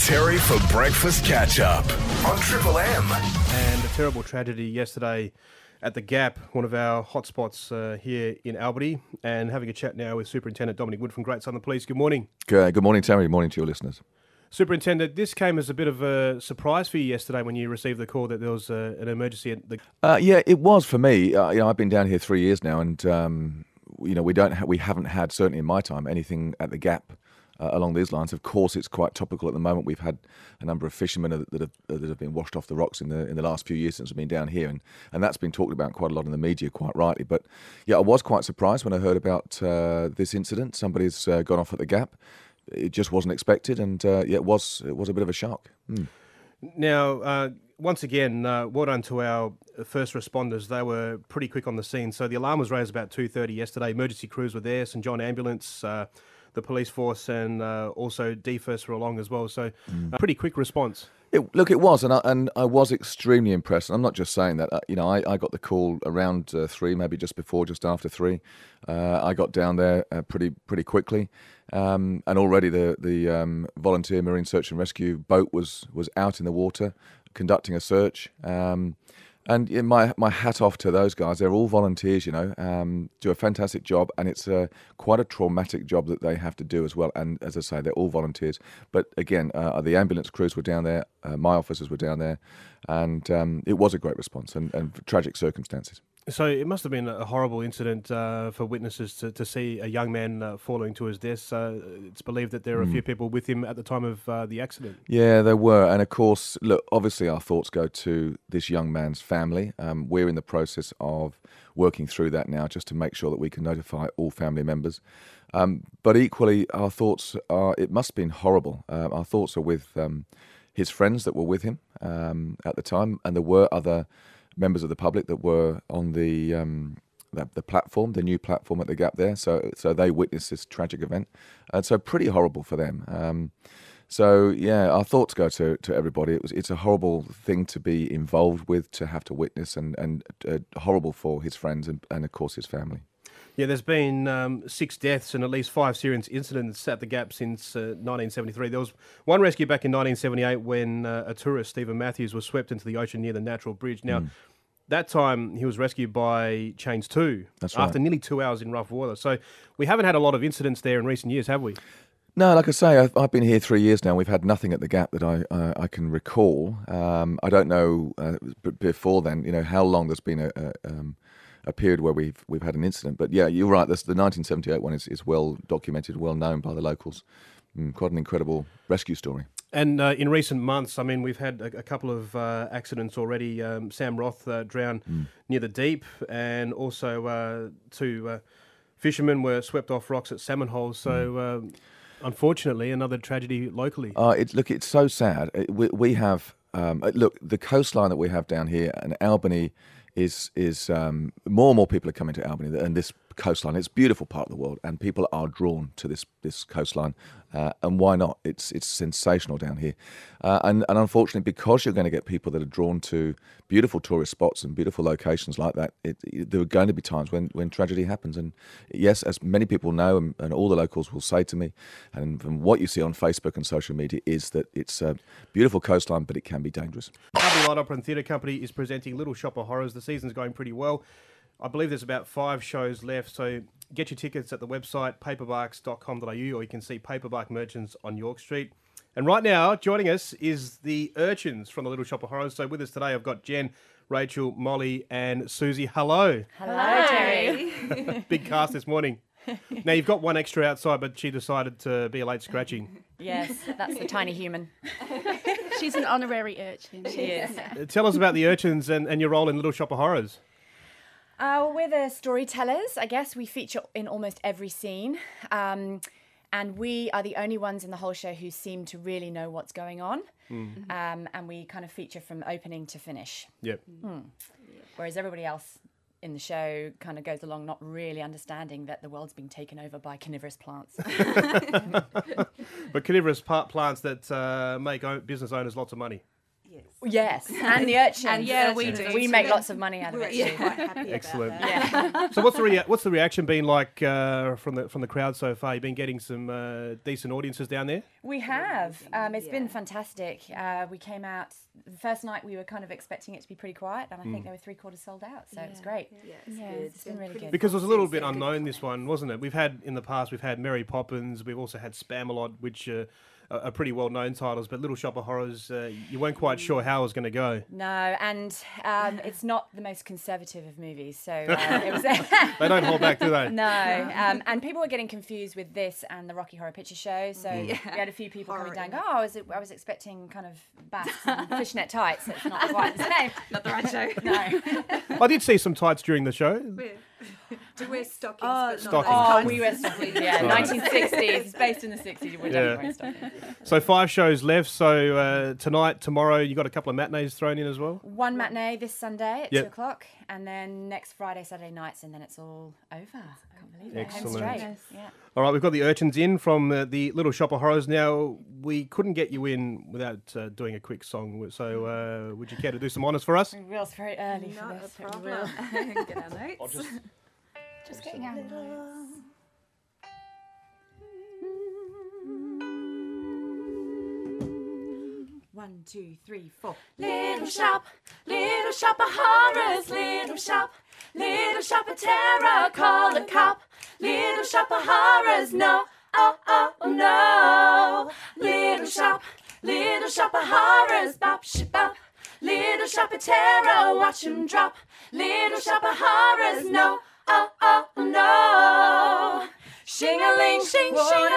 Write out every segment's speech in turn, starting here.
Terry for breakfast catch up on Triple M. and a terrible tragedy yesterday at the Gap, one of our hotspots uh, here in Albany, and having a chat now with Superintendent Dominic Wood from Great Southern Police. Good morning. Good, good morning, Terry. Good morning to your listeners. Superintendent, this came as a bit of a surprise for you yesterday when you received the call that there was uh, an emergency at the. Uh, yeah, it was for me. Uh, you know, I've been down here three years now, and um, you know, we don't, ha- we haven't had certainly in my time anything at the Gap uh, along these lines. Of course, it's quite topical at the moment. We've had a number of fishermen that have, that have been washed off the rocks in the in the last few years since we've been down here, and, and that's been talked about quite a lot in the media, quite rightly. But yeah, I was quite surprised when I heard about uh, this incident. Somebody's uh, gone off at the Gap. It just wasn't expected, and uh, yeah, it was it was a bit of a shock. Mm. Now, uh, once again, uh, well done to our first responders. They were pretty quick on the scene. So the alarm was raised about 2.30 yesterday. Emergency crews were there, St John Ambulance, uh, the police force, and uh, also DFES were along as well. So a pretty quick response. It, look, it was, and I, and I was extremely impressed. And I'm not just saying that. Uh, you know, I, I got the call around uh, three, maybe just before, just after three. Uh, I got down there uh, pretty pretty quickly, um, and already the the um, volunteer marine search and rescue boat was was out in the water, conducting a search. Um, and my my hat off to those guys. They're all volunteers, you know, um, do a fantastic job, and it's uh, quite a traumatic job that they have to do as well. And as I say, they're all volunteers. But again, uh, the ambulance crews were down there, uh, my officers were down there, and um, it was a great response and, and tragic circumstances. So it must have been a horrible incident uh, for witnesses to, to see a young man uh, falling to his death. Uh, it's believed that there are a few people with him at the time of uh, the accident. Yeah, there were, and of course, look. Obviously, our thoughts go to this young man's family. Um, we're in the process of working through that now, just to make sure that we can notify all family members. Um, but equally, our thoughts are. It must have been horrible. Uh, our thoughts are with um, his friends that were with him um, at the time, and there were other members of the public that were on the. Um, the, the platform, the new platform at the Gap there, so so they witnessed this tragic event, and so pretty horrible for them. Um, so yeah, our thoughts go to, to everybody. It was it's a horrible thing to be involved with, to have to witness, and and uh, horrible for his friends and, and of course his family. Yeah, there's been um, six deaths and at least five serious incidents at the Gap since uh, 1973. There was one rescue back in 1978 when uh, a tourist, Stephen Matthews, was swept into the ocean near the Natural Bridge. Now, that time he was rescued by Cheynes 2 That's right. after nearly two hours in rough water. So we haven't had a lot of incidents there in recent years, have we? No, like I say, I've, I've been here three years now. We've had nothing at the Gap that I uh, I can recall. Um, I don't know uh, b- before then. You know how long there's been a, a, um, a period where we've we've had an incident. But yeah, you're right. This, the 1978 one is, is well documented, well known by the locals. Mm, quite an incredible rescue story. And uh, in recent months, I mean, we've had a, a couple of uh, accidents already. Um, Sam Roth uh, drowned near the deep, and also uh, two uh, fishermen were swept off rocks at salmon holes. So, um, unfortunately, another tragedy locally. Uh, it's look, it's so sad. Uh, We, we have um, uh, look the coastline that we have down here, and Albany is is um, more and more people are coming to Albany, and this coastline. It's a beautiful part of the world, and people are drawn to this this coastline. Uh, and why not? It's it's sensational down here, uh, and and unfortunately, because you're going to get people that are drawn to beautiful tourist spots and beautiful locations like that, it, it- there are going to be times when, when tragedy happens. And yes, as many people know, and, and all the locals will say to me, and from what you see on Facebook and social media, is that it's a beautiful coastline, but it can be dangerous. Albany Light Opera and Theatre Company is presenting Little Shop of Horrors. The season's going pretty well. I believe there's about five shows left, so get your tickets at the website paperbarks.com.au or you can see Paperbark merchants on York Street. And right now, joining us is the urchins from the Little Shop of Horrors. So with us today, I've got Jen, Rachel, Molly, and Susie. Hello. Hello, Terry. Big cast this morning. Now, you've got one extra outside, but she decided to be a late scratching. yes, that's the tiny human. She's an honorary urchin. She is. Tell us about the urchins and, and your role in Little Shop of Horrors. Uh, we're the storytellers. I guess we feature in almost every scene. Um, and we are the only ones in the whole show who seem to really know what's going on. Um, and we kind of feature from opening to finish. Yep. Whereas everybody else in the show kind of goes along not really understanding that the world's being taken over by carnivorous plants. But carnivorous plants that uh, make business owners lots of money. Yes, and the urchins. And yeah, we do. We make lots of money out of it. actually too. quite happy Excellent. about. Yeah. So what's the rea- what's the reaction been like uh, from the from the crowd so far? You've been getting some uh, decent audiences down there. We have. Um, it's been fantastic. Uh, we came out the first night. We were kind of expecting it to be pretty quiet, and I Mm. think they were three quarters sold out. So it's great. Yeah, it's Yeah, good. it's been really good. Because it was a little bit unknown this one, wasn't it? We've had in the past we've had Mary Poppins, we've also had Spamalot, which uh, are are pretty well known titles, but Little Shop of Horrors, uh, you weren't quite sure how it was going to go. No, and um, it's not the most conservative of movies. So uh, it was. They don't hold back, do they? No, um, and people were getting confused with this and the Rocky Horror Picture Show. So Mm. we had a few people coming down. oh, I was, I was expecting kind of basques and fishnet tights. It's not quite the same. Not the right show. No. I did see some tights during the show. To wear stockings, Oh, but not Oh, we kinds. were stockings. Yeah, 1960s. It's based in the 60s. We're Yeah. definitely wearing stockings. So five shows left. So uh, tonight, tomorrow, you got a couple of matinees thrown in as well. One matinee this Sunday at Yep. two o'clock, and then next Friday, Saturday nights, and then it's all over. I can't believe it. Home Excellent. straight. Yes. Yeah. All right, we've got the urchins in from uh, the Little Shop of Horrors. Now we couldn't get you in without uh, doing a quick song. So uh, would you care to do some honours for us? We will. It's very early for Not a this. but we will. problem. Get our notes. Just getting out. One, two, three, four. Little shop, little shop of horrors, little shop, little shop of terror, call the cop. Little shop of horrors, no, oh, oh, no. Little shop, little shop of horrors, bop, sh, bop. Little shop of terror, watch 'em drop. Little shop of horrors, no, oh, oh, no. Shing-a-ling, shing, shing-a-ling,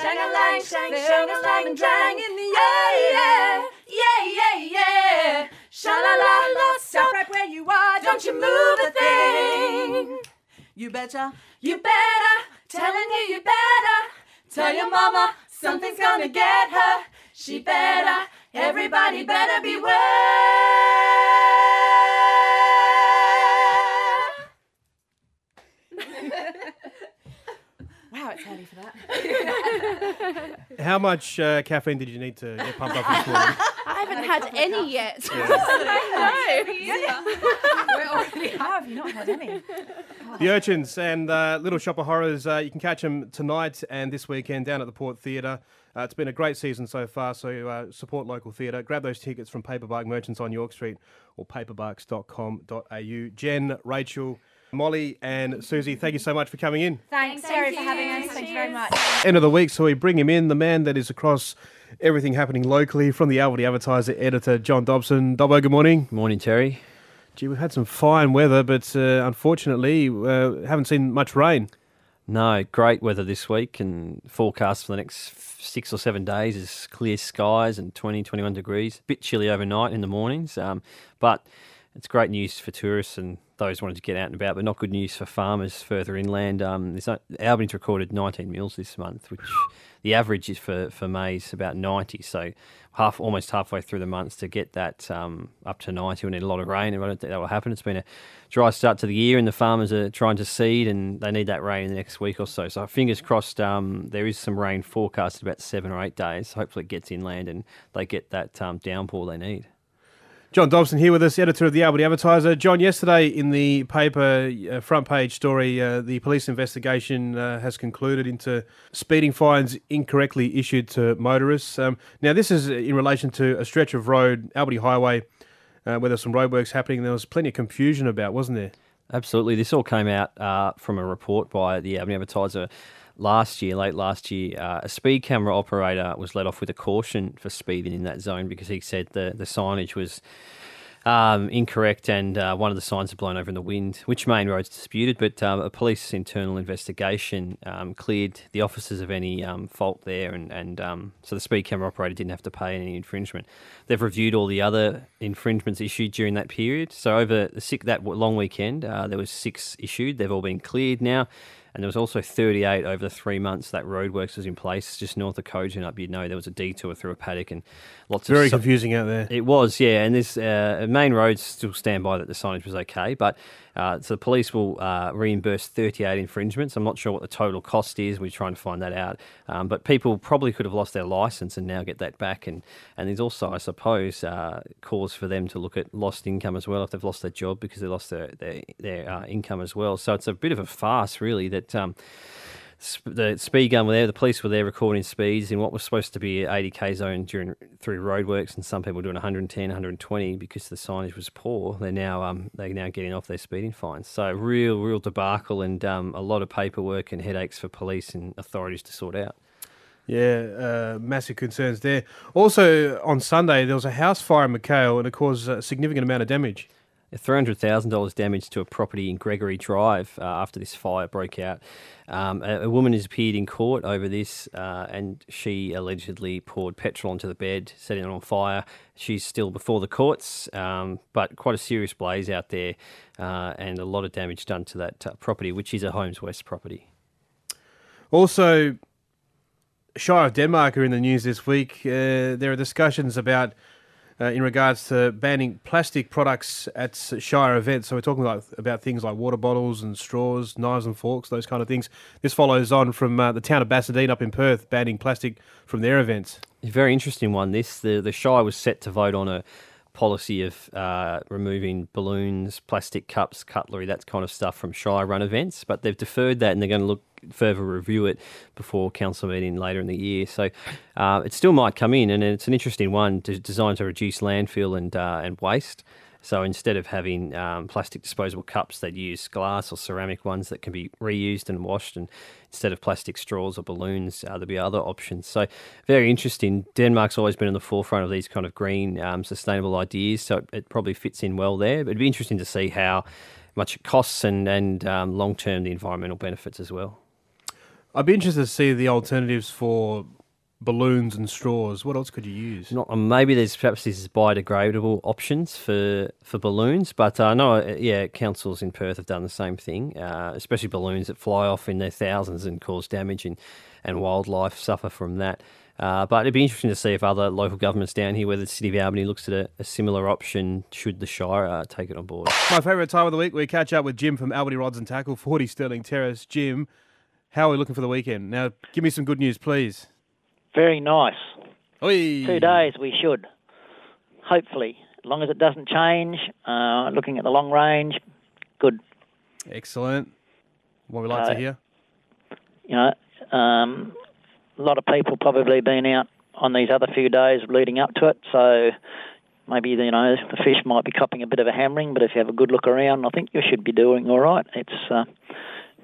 Shang-a-lang, shang, shang-a-lang, drang in the air, yeah, yeah, yeah, yeah. Sha-la-la-la, stop right where you are, don't you move a thing. You betcha. You better, telling you you better. Tell your mama something's gonna get her. She better, everybody better beware. Wow, it's early for that. How much uh, caffeine did you need to get pumped up this morning? I haven't had any yet. How have you not had any? the Urchins and uh, Little Shop of Horrors. Uh, you can catch them tonight and this weekend down at the Port Theatre. Uh, it's been a great season so far, so uh, support local theatre. Grab those tickets from Paperbark Merchants on York Street or paperbarks.com.au. Jen, Rachel, Molly, and Susie, thank you so much for coming in. Thanks, Terry, for having us. Thank you very much. End of the week, so we bring him in, the man that is across everything happening locally from the Albany Advertiser editor, John Dobson. Dobbo, good morning. Morning, Terry. Gee, we've had some fine weather, but uh, unfortunately, uh, haven't seen much rain. No, great weather this week and forecast for the next six or seven days is clear skies and 20, 21 degrees. A bit chilly overnight in the mornings, um, but it's great news for tourists and those wanting to get out and about, but not good news for farmers further inland. Um, not, Albany's recorded 19 mils this month, which the average is for, for maize about 90. So half almost halfway through the months to get that um, up to 90, we need a lot of rain, and I don't think that will happen. It's been a dry start to the year, and the farmers are trying to seed, and they need that rain in the next week or so. So fingers crossed, um, there is some rain forecasted about seven or eight days. Hopefully, it gets inland and they get that um, downpour they need. John Dobson here with us, editor of the Albany Advertiser. John, yesterday in the paper uh, front page story, uh, the police investigation uh, has concluded into speeding fines incorrectly issued to motorists. Um, now, this is in relation to a stretch of road, Albany Highway, uh, where there's some roadworks happening. There was plenty of confusion about, wasn't there? Absolutely. This all came out uh, from a report by the Albany Advertiser last year, late last year. Uh, a speed camera operator was let off with a caution for speeding in that zone because he said the, the signage was um, incorrect and uh, one of the signs had blown over in the wind. Which main road's disputed, but um, a police internal investigation um, cleared the officers of any um, fault there, and, and um, so the speed camera operator didn't have to pay any infringement. They've reviewed all the other infringements issued during that period. So over the six, that long weekend, uh, there was six issued. They've all been cleared now. And there was also 38 over the three months that roadworks was in place just north of Kojonup. You'd know there was a detour through a paddock and lots Very of. so- confusing out there. it was, yeah, and this uh, main roads still stand by that the signage was okay, but uh, so the police will uh, reimburse 38 infringements. I'm not sure what the total cost is. We're trying to find that out, um, but people probably could have lost their license and now get that back. And and there's also, I suppose, uh, cause for them to look at lost income as well if they've lost their job because they lost their their, their uh, income as well. So it's a bit of a farce, really, that. Um, sp- the speed gun were there, the police were there recording speeds in what was supposed to be an 80k zone during through roadworks, and some people doing 110, 120 because the signage was poor. They're now um, they're now getting off their speeding fines. So real, real debacle and um, a lot of paperwork and headaches for police and authorities to sort out. Yeah, uh, massive concerns there. Also, on Sunday, there was a house fire in McKail and it caused a significant amount of damage. $300,000 damage to a property in Gregory Drive uh, after this fire broke out. Um, a, a woman has appeared in court over this uh, and she allegedly poured petrol onto the bed, setting it on fire. She's still before the courts, um, but quite a serious blaze out there uh, and a lot of damage done to that uh, property, which is a Homeswest property. Also, Shire of Denmark are in the news this week. Uh, there are discussions about, uh, in regards to banning plastic products at Shire events. So we're talking about, about things like water bottles and straws, knives and forks, those kind of things. This follows on from uh, the town of Bassendean up in Perth banning plastic from their events. Very interesting one. This the the Shire was set to vote on a policy of uh, removing balloons, plastic cups, cutlery, that kind of stuff from shy run events, but they've deferred that and they're going to look further review it before council meeting later in the year. So uh, it still might come in, and it's an interesting one to, designed to reduce landfill and uh, and waste. So instead of having um, plastic disposable cups, they'd use glass or ceramic ones that can be reused and washed. And instead of plastic straws or balloons, uh, there'd be other options. So very interesting. Denmark's always been in the forefront of these kind of green, um, sustainable ideas. So it, it probably fits in well there. But it'd be interesting to see how much it costs and, and um, long term the environmental benefits as well. I'd be interested to see the alternatives for balloons and straws. What else could you use? Not, um, maybe there's perhaps these biodegradable options for, for balloons, but I uh, know, uh, yeah, councils in Perth have done the same thing, uh, especially balloons that fly off in their thousands and cause damage, and, and wildlife suffer from that. Uh, but it'd be interesting to see if other local governments down here, whether the City of Albany looks at a, a similar option, should the Shire uh, take it on board. My favourite time of the week, we catch up with Jim from Albany Rods and Tackle, 40 Stirling Terrace. Jim, how are we looking for the weekend? Now, give me some good news, please. Very nice. Oi. Two days we should. Hopefully. As long as it doesn't change, uh, looking at the long range, good. Excellent. What we like to hear. You know, um, a lot of people probably been out on these other few days leading up to it, so maybe you know the fish might be copping a bit of a hammering. But if you have a good look around, I think you should be doing all right. It's uh,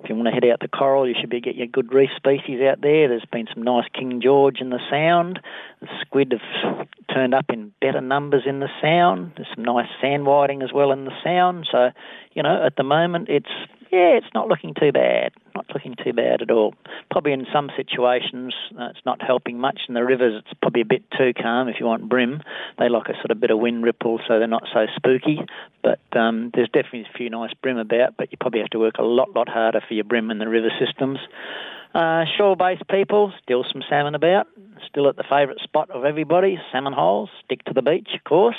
if you want to head out to coral, you should be getting your good reef species out there. There's been some nice King George in the Sound. The squid have turned up in better numbers in the Sound. There's some nice sand whiting as well in the Sound. So, you know, at the moment it's yeah, it's not looking too bad. Not looking too bad at all. Probably in some situations uh, it's not helping much. In the rivers, it's probably a bit too calm. If you want bream, they like a sort of bit of wind ripple, so they're not so spooky. But um, there's definitely a few nice bream about. But you probably have to work a lot, lot harder for your bream in the river systems. Uh, shore-based people, still some salmon about. Still at the favourite spot of everybody, salmon holes. Stick to the beach, of course.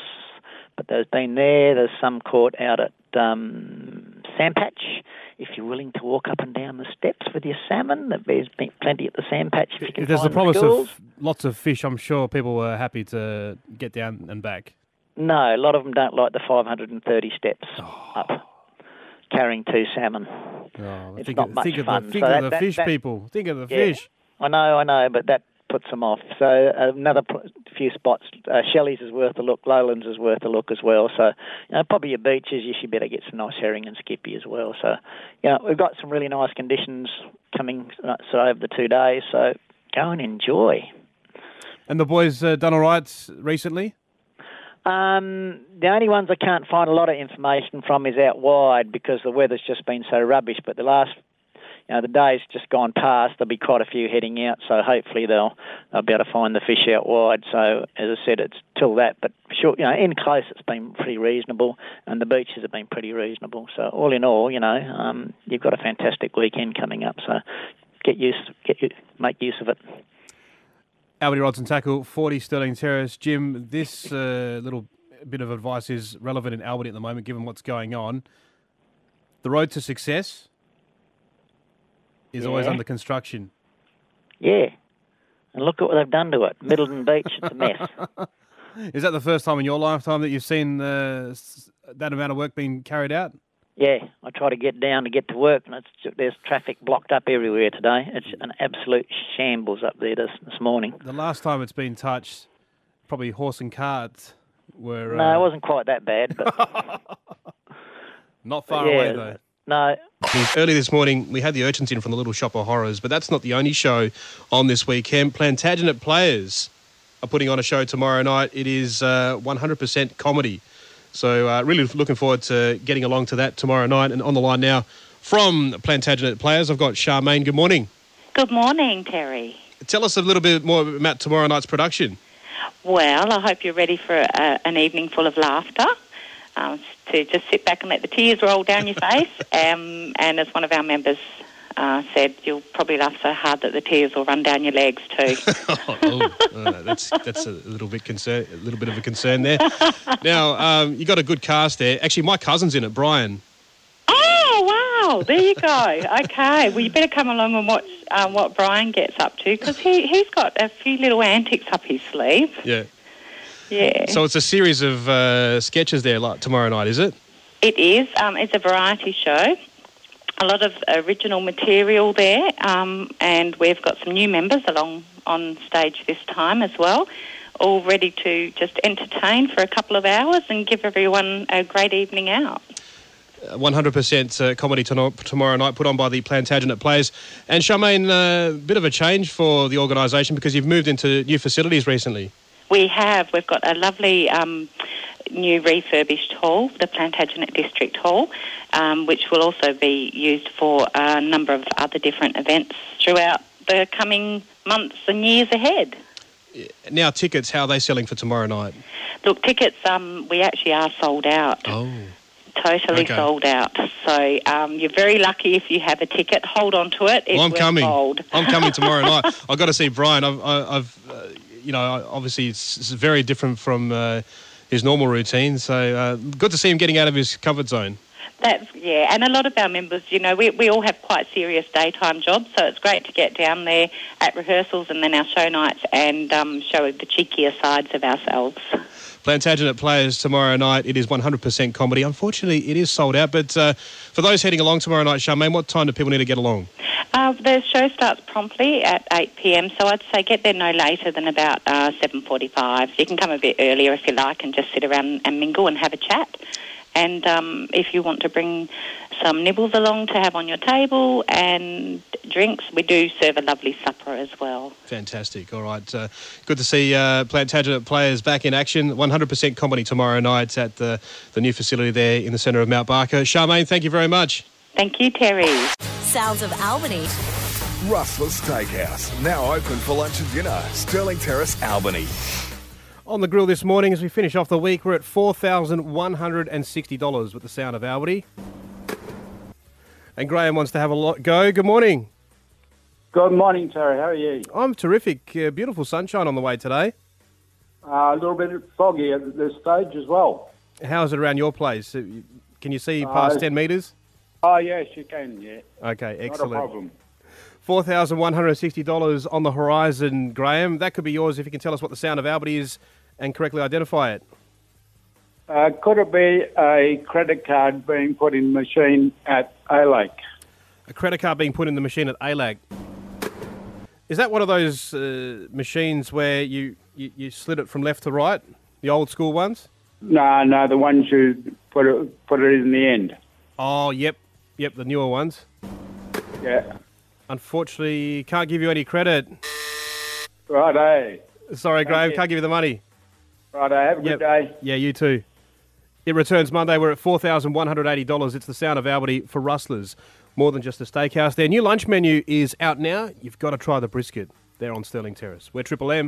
But there's been there. There's some caught out at um, Sandpatch. If you're willing to walk up and down the steps with your salmon, there's plenty at the Sandpatch. If you can If there's the promise of lots of fish, I'm sure people were happy to get down and back. No, a lot of them don't like the 530 steps Oh. up, carrying two salmon. Oh, It's think not of, much think of fun. the, think So of that- the that- fish, that- people. Think of the Yeah. fish. I know, I know, but that puts them off. So another few spots, uh, Shelley's is worth a look, Lowlands is worth a look as well. So you know, probably your beaches, you should better get some nice herring and skippy as well. So you know, we've got some really nice conditions coming uh, so over the two days. So go and enjoy. And the boys uh, done all right recently? Um, the only ones I can't find a lot of information from is out wide because the weather's just been so rubbish. But the last you know, the day's just gone past. There'll be quite a few heading out, so hopefully they'll they'll be able to find the fish out wide. So as I said, it's till that, but sure, you know, in close it's been pretty reasonable, and the beaches have been pretty reasonable. So all in all, you know, um, you've got a fantastic weekend coming up. So get use, get make use of it. Albany Rods and Tackle, 40 Stirling Terrace. Jim, this uh, little bit of advice is relevant in Albany at the moment, given what's going on. The road to success is always under construction. Yeah. And look at what they've done to it. Middleton Beach, it's a mess. Is that the first time in your lifetime that you've seen uh, that amount of work being carried out? Yeah, I try to get down to get to work, and it's there's traffic blocked up everywhere today. It's an absolute shambles up there this this morning. The last time it's been touched, probably horse and carts were No, uh, it wasn't quite that bad, but not far yeah, away though. No, Early this morning, we had the urchins in from the Little Shop of Horrors, but that's not the only show on this weekend. Plantagenet Players are putting on a show tomorrow night. It is uh, 100% comedy. So, uh, really looking forward to getting along to that tomorrow night. And on the line now from Plantagenet Players, I've got Charmaine. Good morning. Good morning, Terry. Tell us a little bit more about tomorrow night's production. Well, I hope you're ready for a, an evening full of laughter. Um, to just sit back and let the tears roll down your face. Um, and as one of our members uh, said, you'll probably laugh so hard that the tears will run down your legs too. oh, uh, that's that's a little bit concern, a little bit of a concern there. Now, um, you got a good cast there. Actually, my cousin's in it, Brian. oh wow! There you go. Okay, well you better come along and watch um, what Brian gets up to because he he's got a few little antics up his sleeve. Yeah. Yeah. So it's a series of uh, sketches there, like tomorrow night, is it? It is. Um, it's a variety show. A lot of original material there, um, and we've got some new members along on stage this time as well, all ready to just entertain for a couple of hours and give everyone a great evening out. Uh, 100% uh, comedy to- tomorrow night, put on by the Plantagenet Players. And Charmaine, a uh, bit of a change for the organisation because you've moved into new facilities recently. We have. We've got a lovely um, new refurbished hall, the Plantagenet District Hall, um, which will also be used for a number of other different events throughout the coming months and years ahead. Now, tickets, how are they selling for tomorrow night? Look, tickets, um, we actually are sold out. Oh. Totally Okay. sold out. So um, you're very lucky if you have a ticket. Hold on to it. It Well, I'm coming. I'm coming tomorrow night. I've got to see Brian. I've, I've uh, you know, obviously it's, very different from uh, his normal routine. So uh, good to see him getting out of his comfort zone. That's yeah, and a lot of our members, you know, we we all have quite serious daytime jobs, so it's great to get down there at rehearsals and then our show nights and um, show the cheekier sides of ourselves. Plantagenet Players tomorrow night. It is 100% comedy. Unfortunately, it is sold out. But uh, for those heading along tomorrow night, Charmaine, what time do people need to get along? Uh, the show starts promptly at 8 p.m., so I'd say get there no later than about uh, 7.45. You can come a bit earlier if you like and just sit around and mingle and have a chat. And um, if you want to bring some nibbles along to have on your table and drinks, we do serve a lovely supper as well. Fantastic. All right. Uh, good to see uh, Plantagenet Players back in action. 100% comedy tomorrow night at the, the new facility there in the centre of Mount Barker. Charmaine, thank you very much. Thank you, Terry. Sounds of Albany. Rustler's Steakhouse, now open for lunch and dinner. Stirling Terrace, Albany. On the grill this morning, as we finish off the week, we're at $4,160 with the sound of Albany. And Graham wants to have a lot go. Good morning. Good morning, Terry. How are you? I'm terrific. Uh, beautiful sunshine on the way today. Uh, a little bit foggy at this stage as well. How's it around your place? Uh, Can you see Uh, past 10 metres? Oh, yes, you can, yeah. Okay, excellent. Not a problem. $4,160 on the horizon, Graham. That could be yours if you can tell us what the sound of Albany is and correctly identify it. Uh, could it be a credit card being put in the machine at ALAC? A credit card being put in the machine at ALAC. Is that one of those uh, machines where you, you, you slid it from left to right? The old school ones? No, no, the ones you put it, put it in the end. Oh, yep. Yep, the newer ones. Yeah. Unfortunately, can't give you any credit. Righto. Sorry, Thank Graham, can't give you the money. Righto, have a Yep. good day. Yeah, you too. It returns Monday. We're at $4,180. It's the sound of Albany for Rustlers. more than just a steakhouse. Their new lunch menu is out now. You've got to try the brisket. They're on Stirling Terrace. We're Triple M.